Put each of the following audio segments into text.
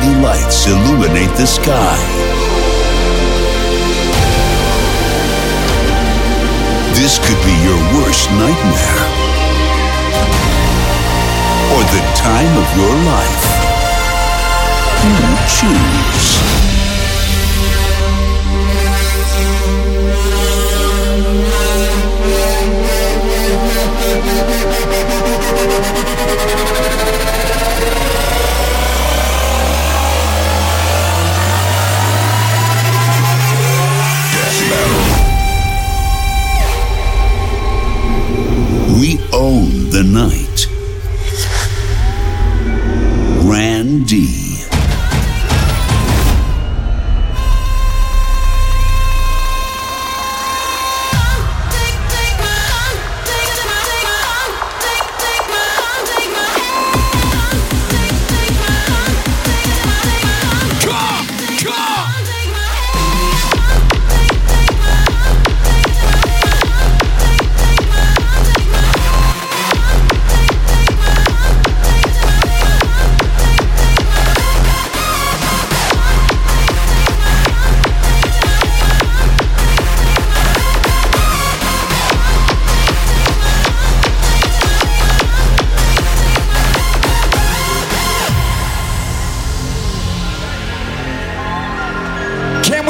The lights illuminate the sky. This could be your worst nightmare or the time of your life. You choose.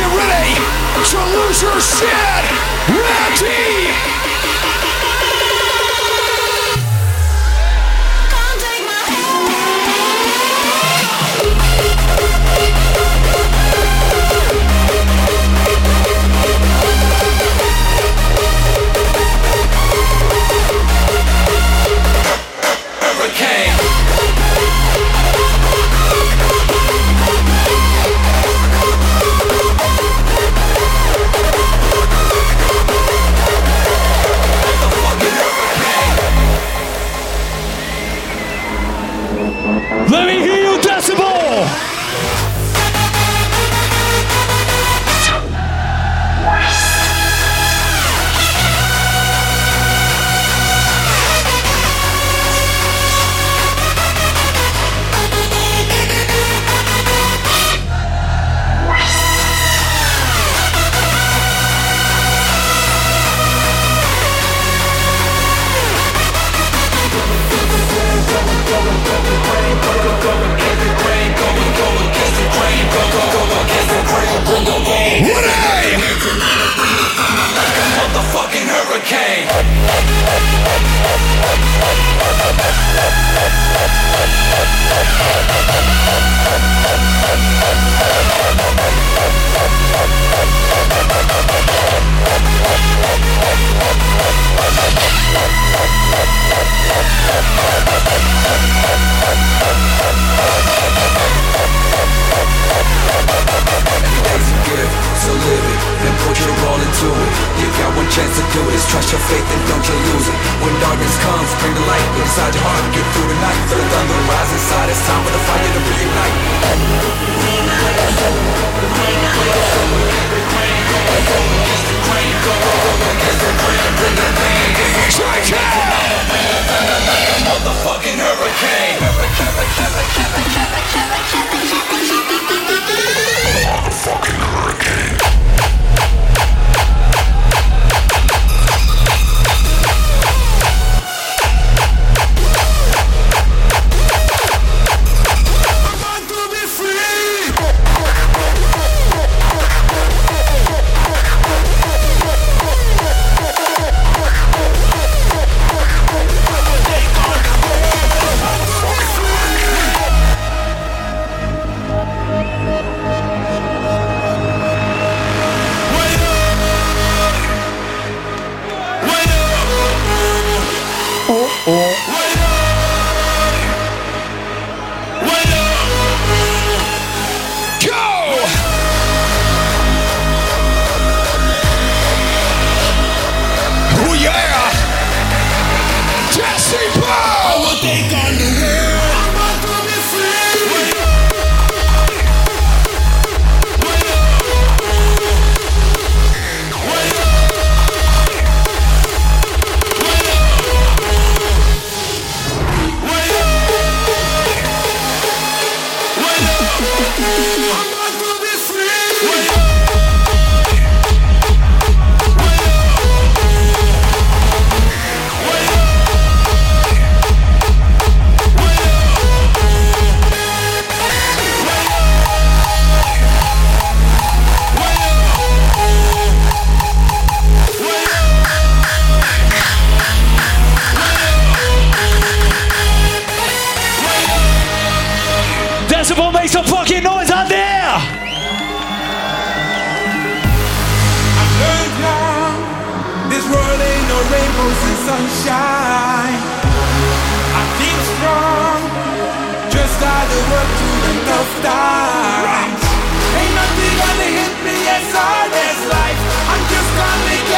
Get ready to lose your shit, Ready. Let me hear you, Decibel!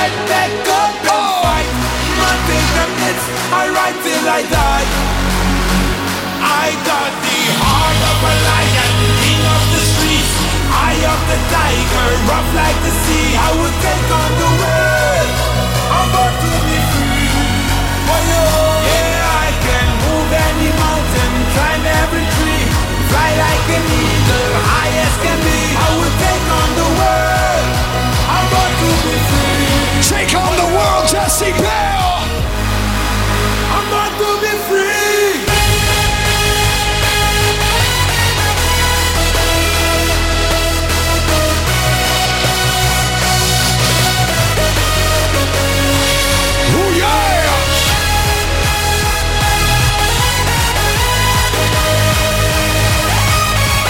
Get back up and fight. Nothing can miss. I ride till I die. I got the heart of a lion, king of the streets, eye of the tiger, rough like the sea. I would take on the world. I'm born to be free. Oh, yeah. yeah, I can move any mountain, climb every tree, fly like an eagle, high as can I'm to be free. Ooh, yeah.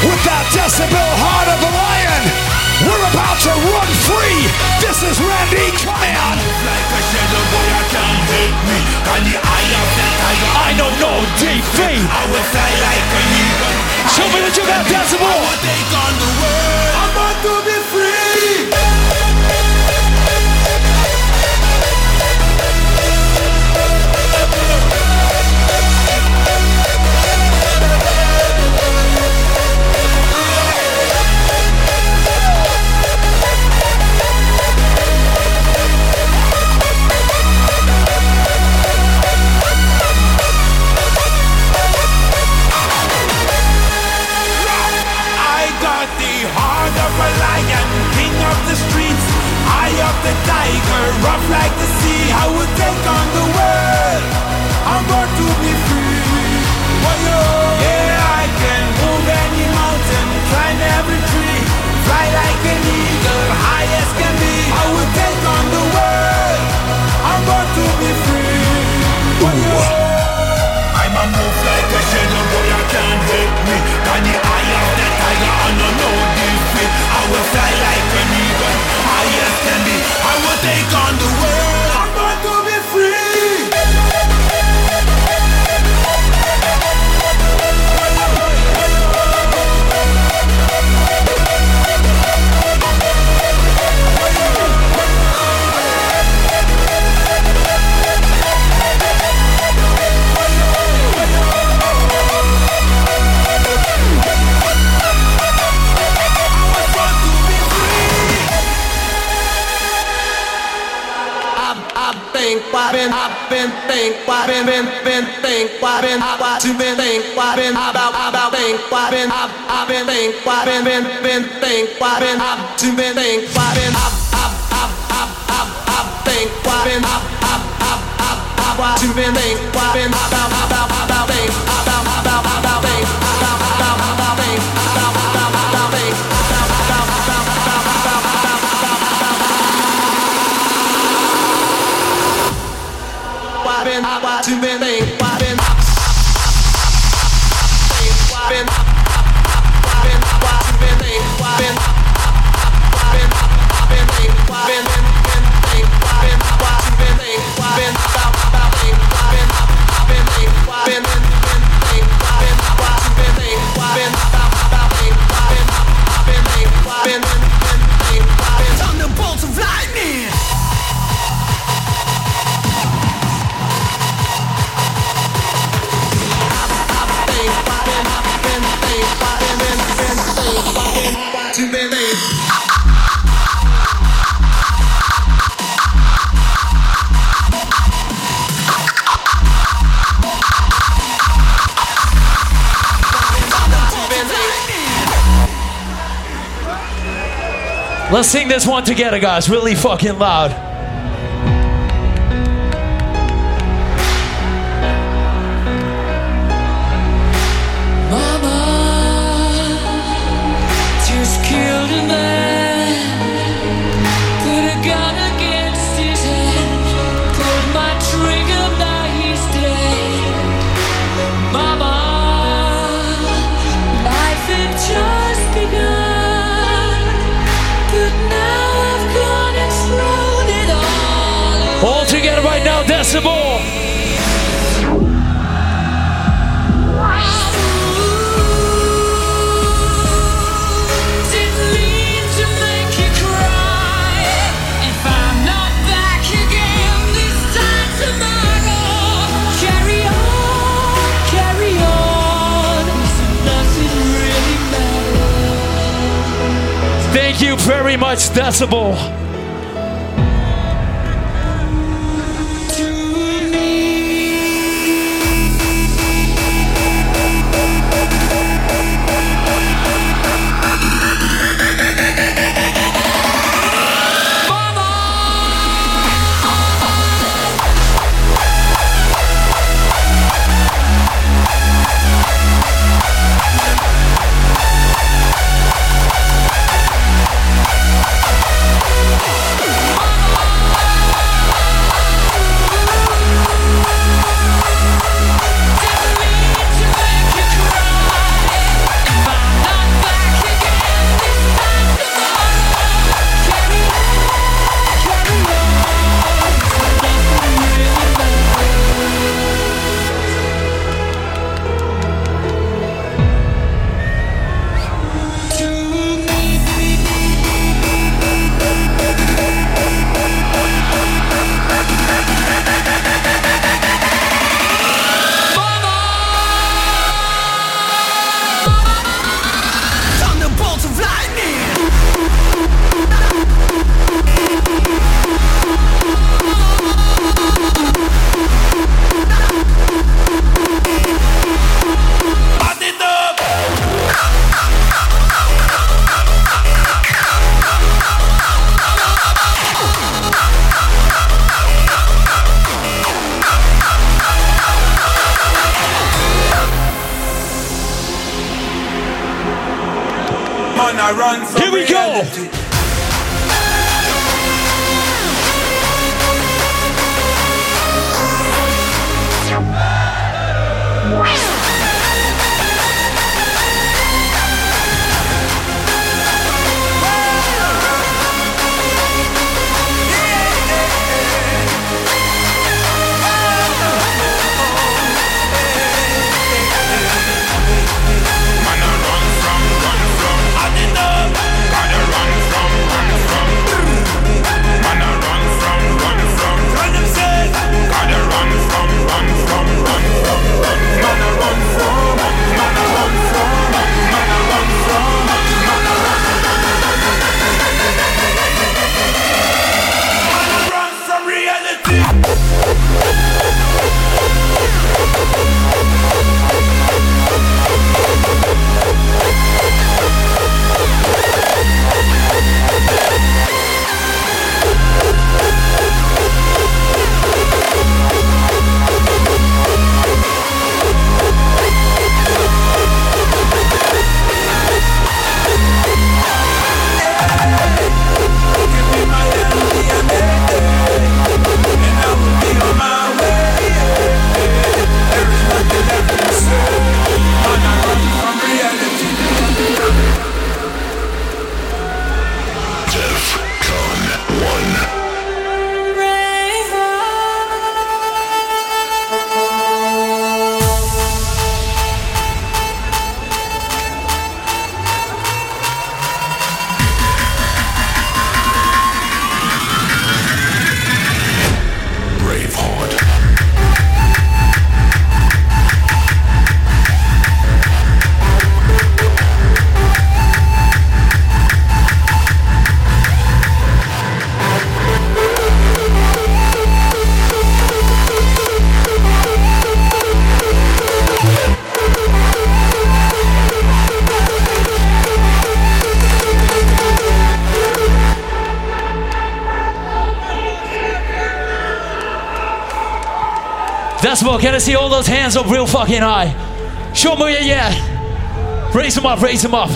With that decibel heart of a lion, we're about to run free. This is Ran-D Command. Like a shadow boy, I can't hate me. Got the eye of the tiger. I know defeat. I will fly like an eagle. Show me that you got decibel. I will take on the world. I'm about to be the tiger, rough like the sea. I would take on the world. Think, I've been, been, been, think, I've been, I've to been, think, I've been, about, about, think, I've been, I've, I've been, think, I've been, been, been, think, I've been, I've to been, think, I've been, I've, I've, I've, I've, I've, I've, think, I've been, I've, I've, I've, I've, I've, to been, think, I've been, about, about, about, think, about, about, about, think, about, about, about, think, about, about, about, Been, I've to been, think, I've been, Let's sing this one together, guys, really fucking loud. very much decibel. That's more. Can I see all those hands up real fucking high? Show me yeah yeah. Raise them up, raise them up.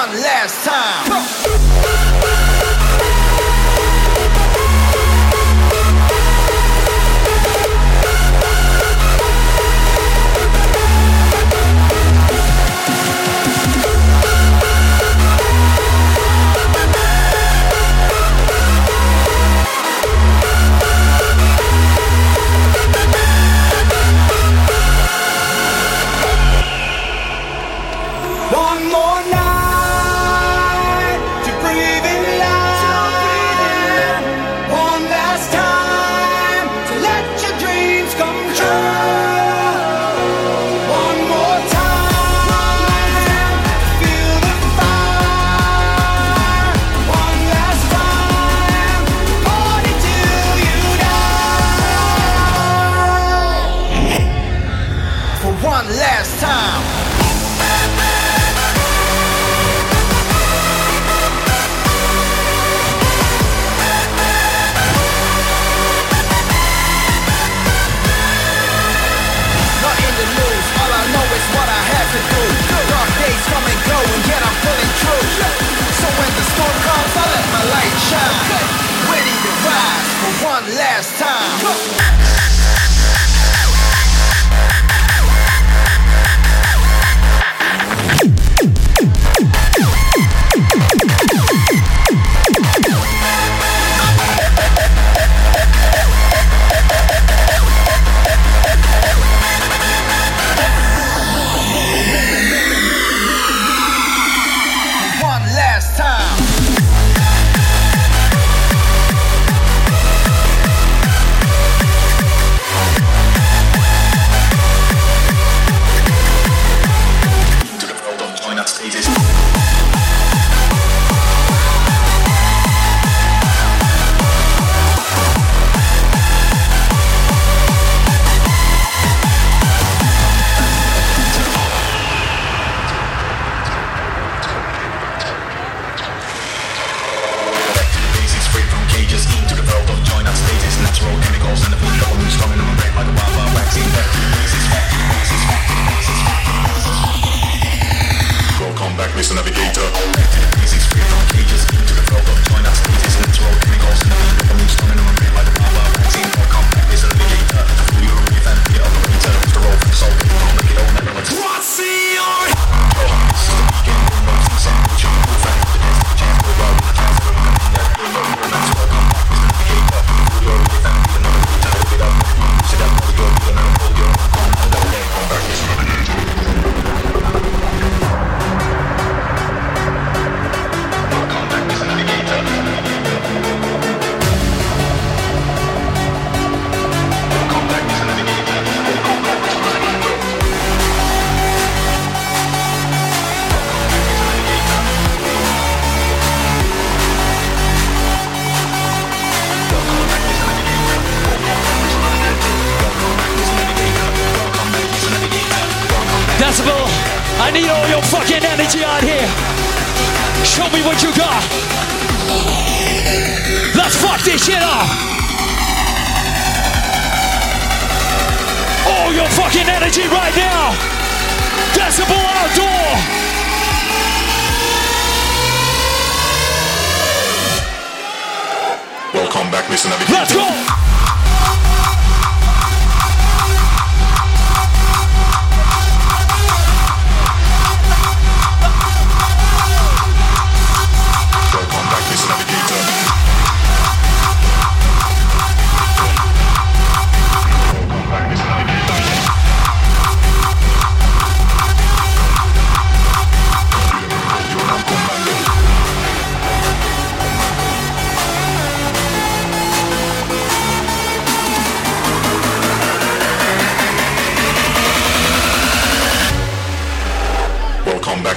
One last time. Fuck this shit up! All your fucking energy right now! Decibel outdoor! Welcome back, Mr. Navigator. Let's go!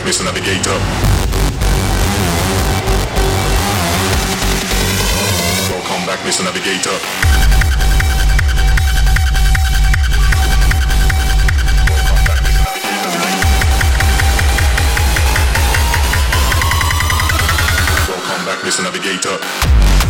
Mr. Navigator. Welcome back, Mr. Navigator. Welcome back, Mr. Navigator. Mr. Navigator.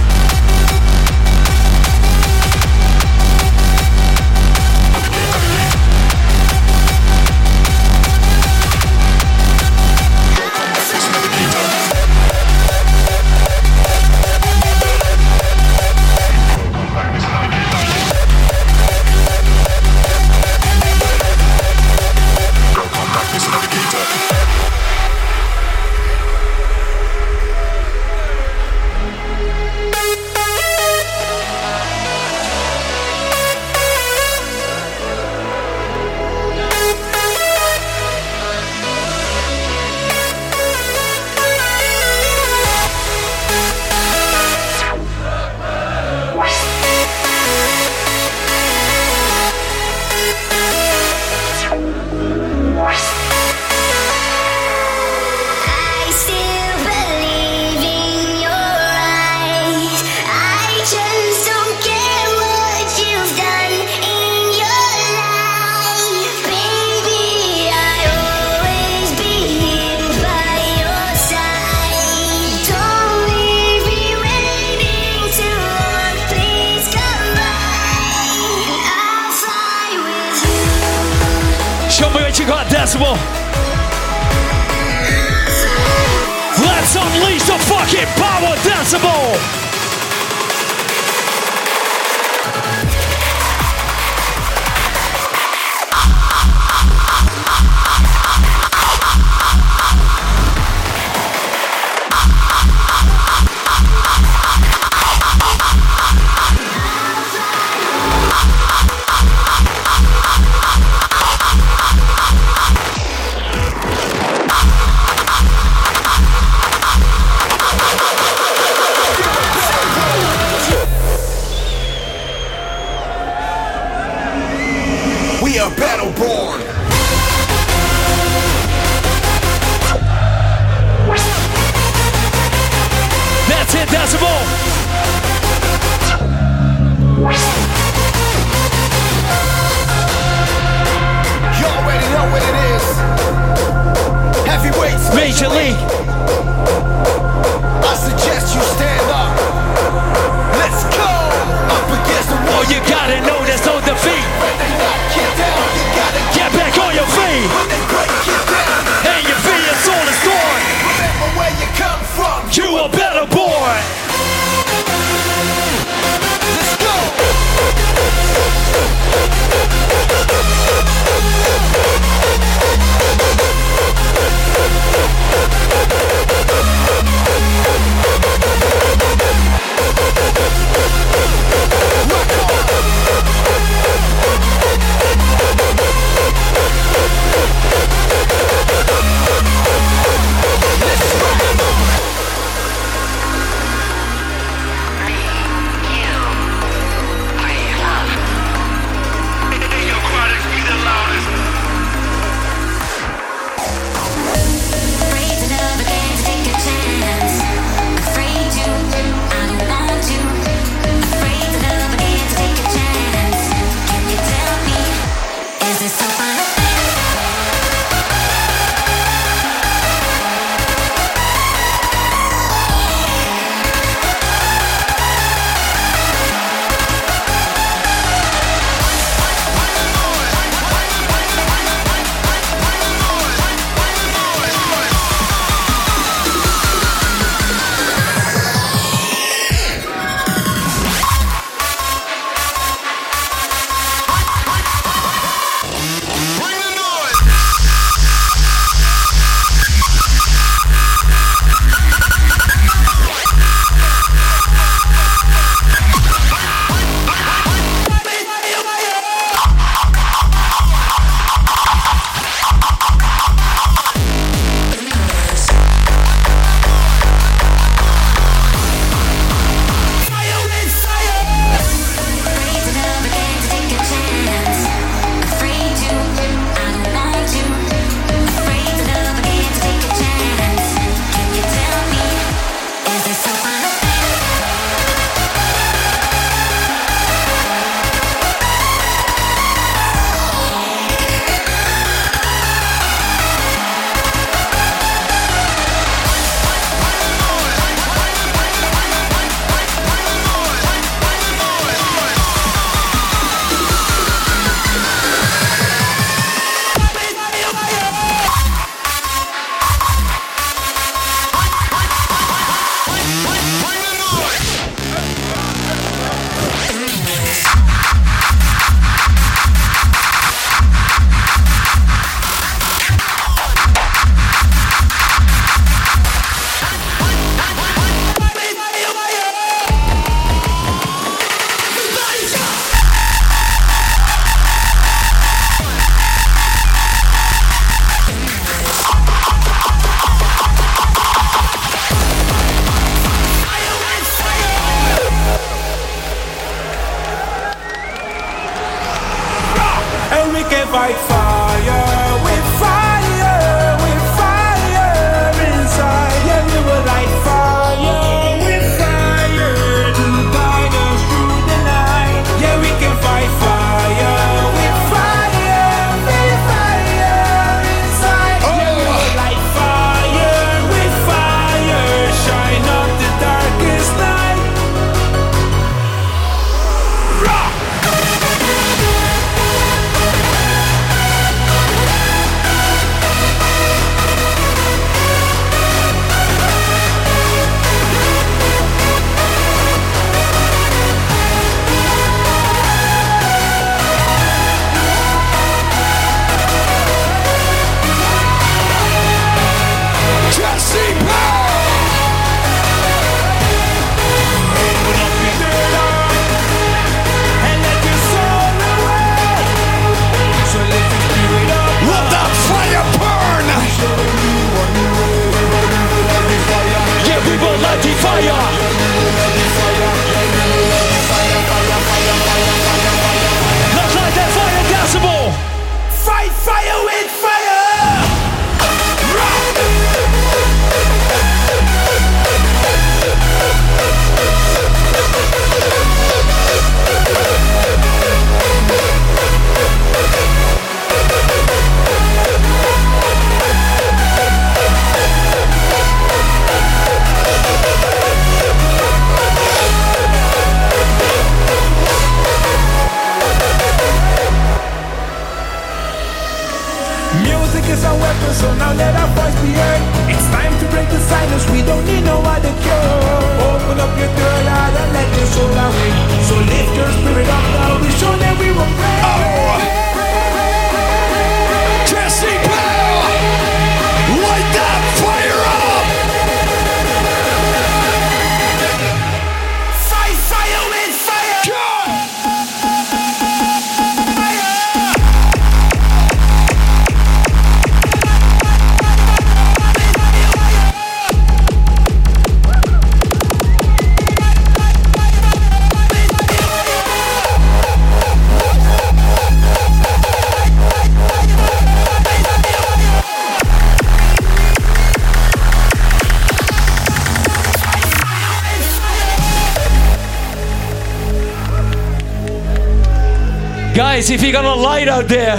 if you got a light out there,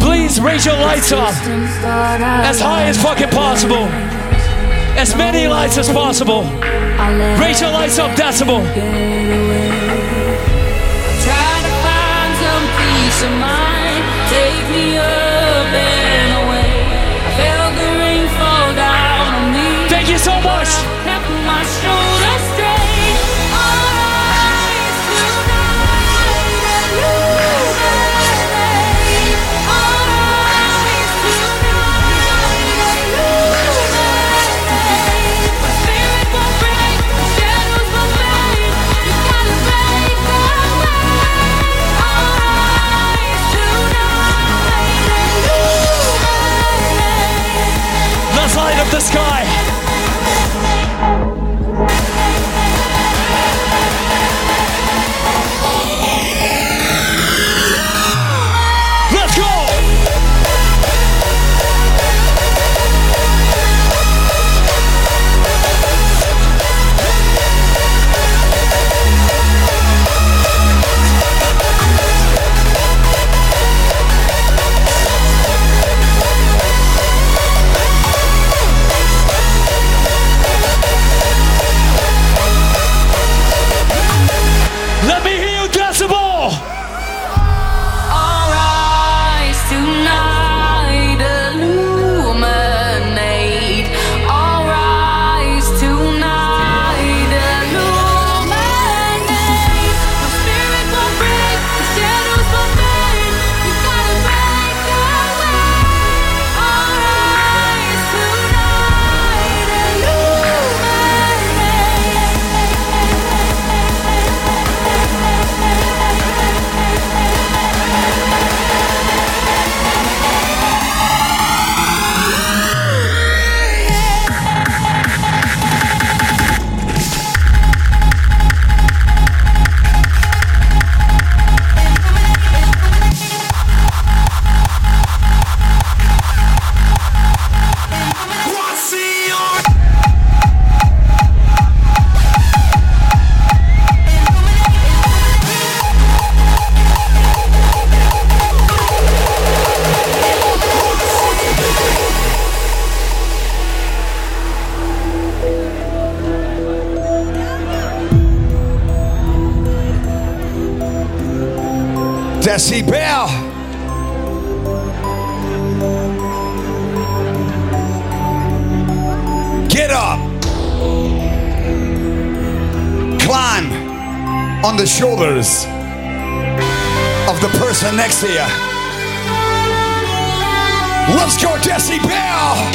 please raise your lights up as high as fucking possible, as many lights as possible. Raise your lights up decibel. on the shoulders of the person next to you. Let's go, Decibel.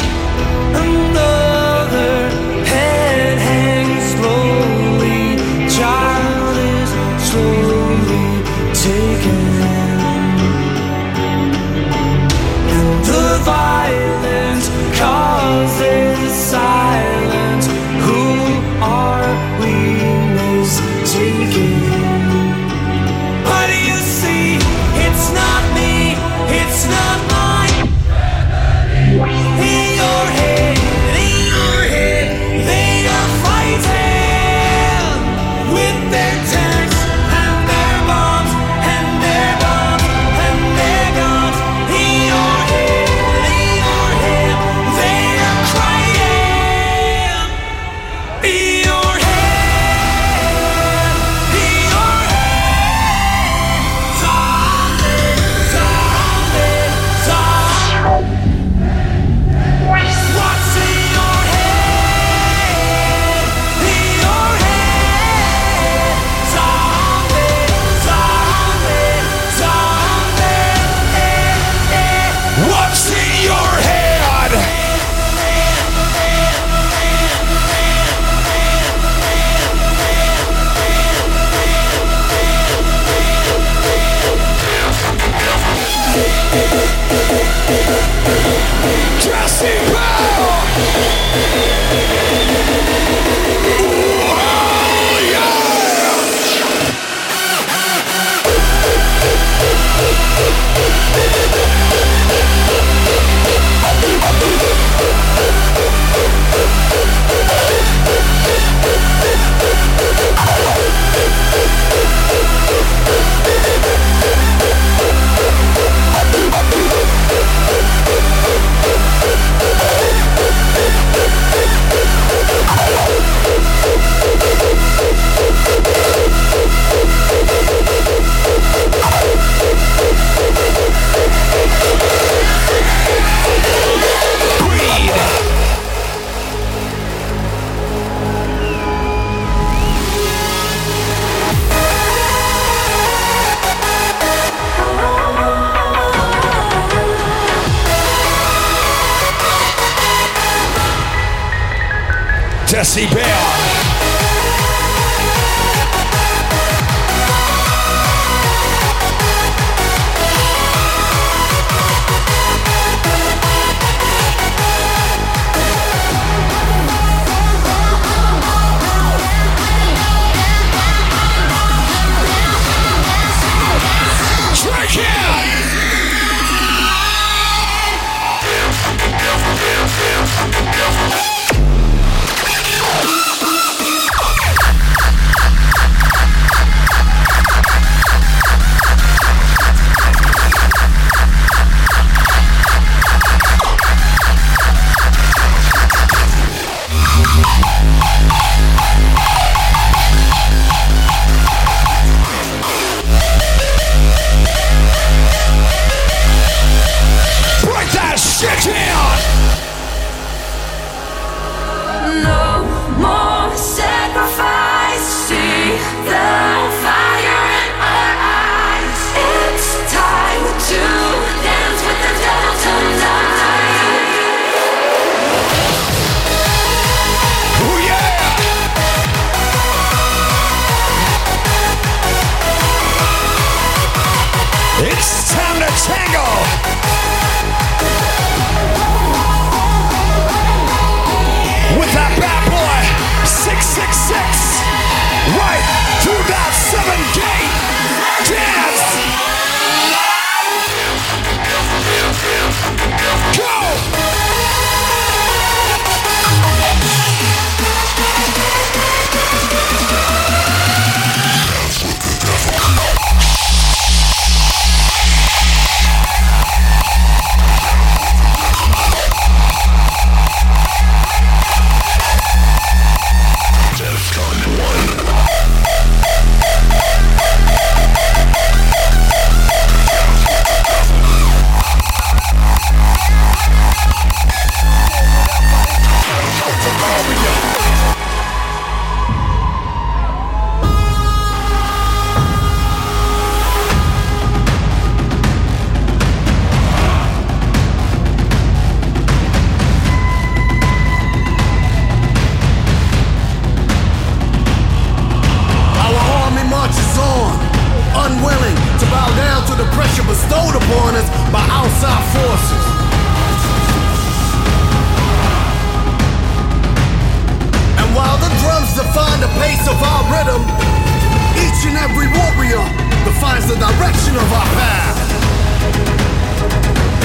The direction of our path.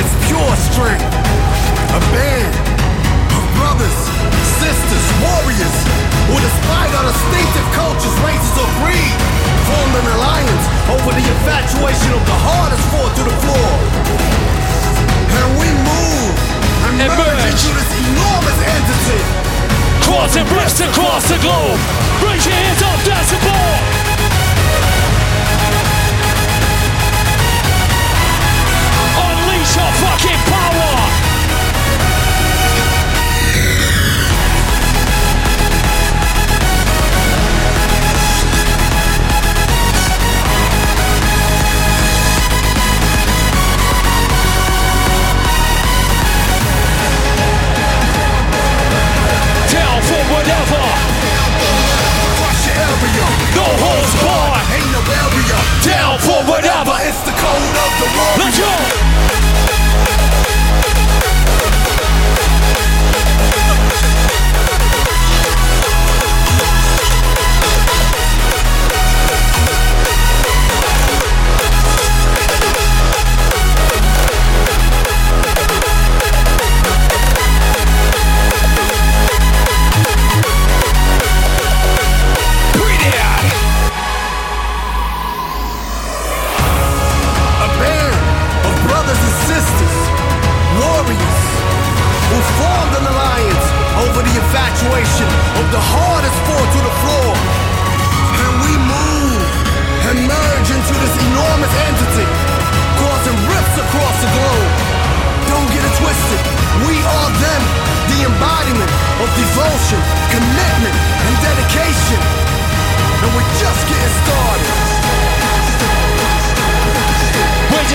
It's pure strength, a band of brothers, sisters, warriors who, despite our distinctive cultures, races, or creed, formed an alliance over the infatuation of the hardest fought to the floor. And we move and merge into this enormous entity. Crossing rips across the globe. Raise your hands up, that's the ball. Fucking power. Down for whatever. Crush your area. No holds barred. Ain't no barrier. Down for whatever. It's the code of the warrior. Let's go. The infatuation of the hardest fought to the floor. And we move and merge into this enormous entity, causing rifts across the globe. Don't get it twisted. We are them, the embodiment of devotion, commitment, and dedication. And we're just getting started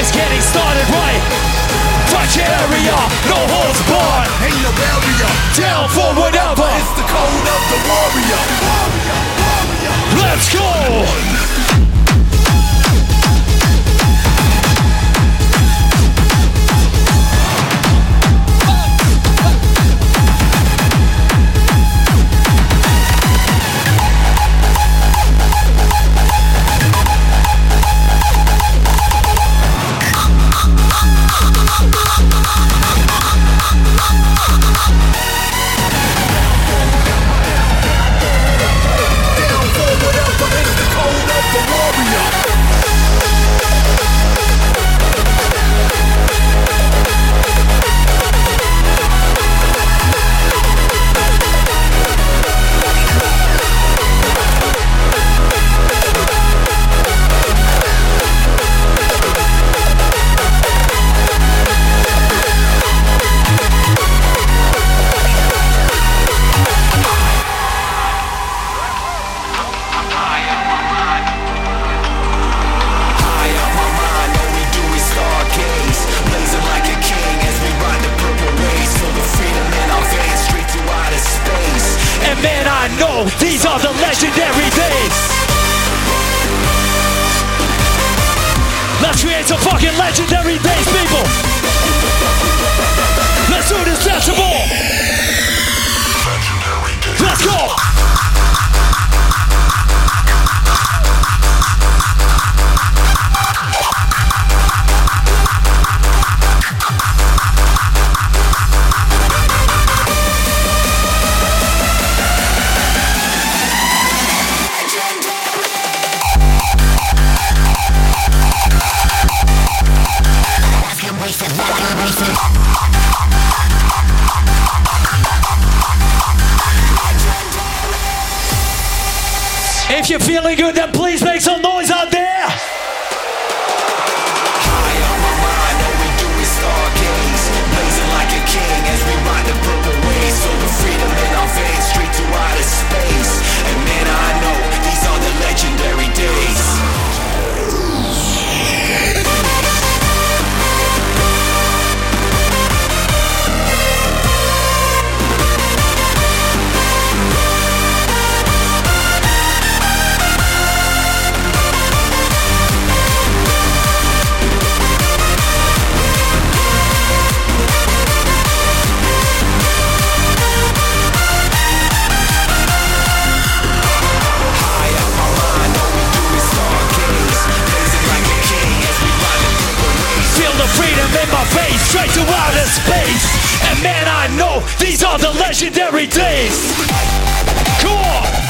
is getting started right. Touch area, no holds barred. Ain't no barrier, down for whatever. It's the code of the warrior. warrior, warrior. Let's go. some fucking legendary days, people. Let's do this decibel. Let's go. If you're feeling good, then please make some noise. to outer space. And man, I know these are the legendary days. Come on.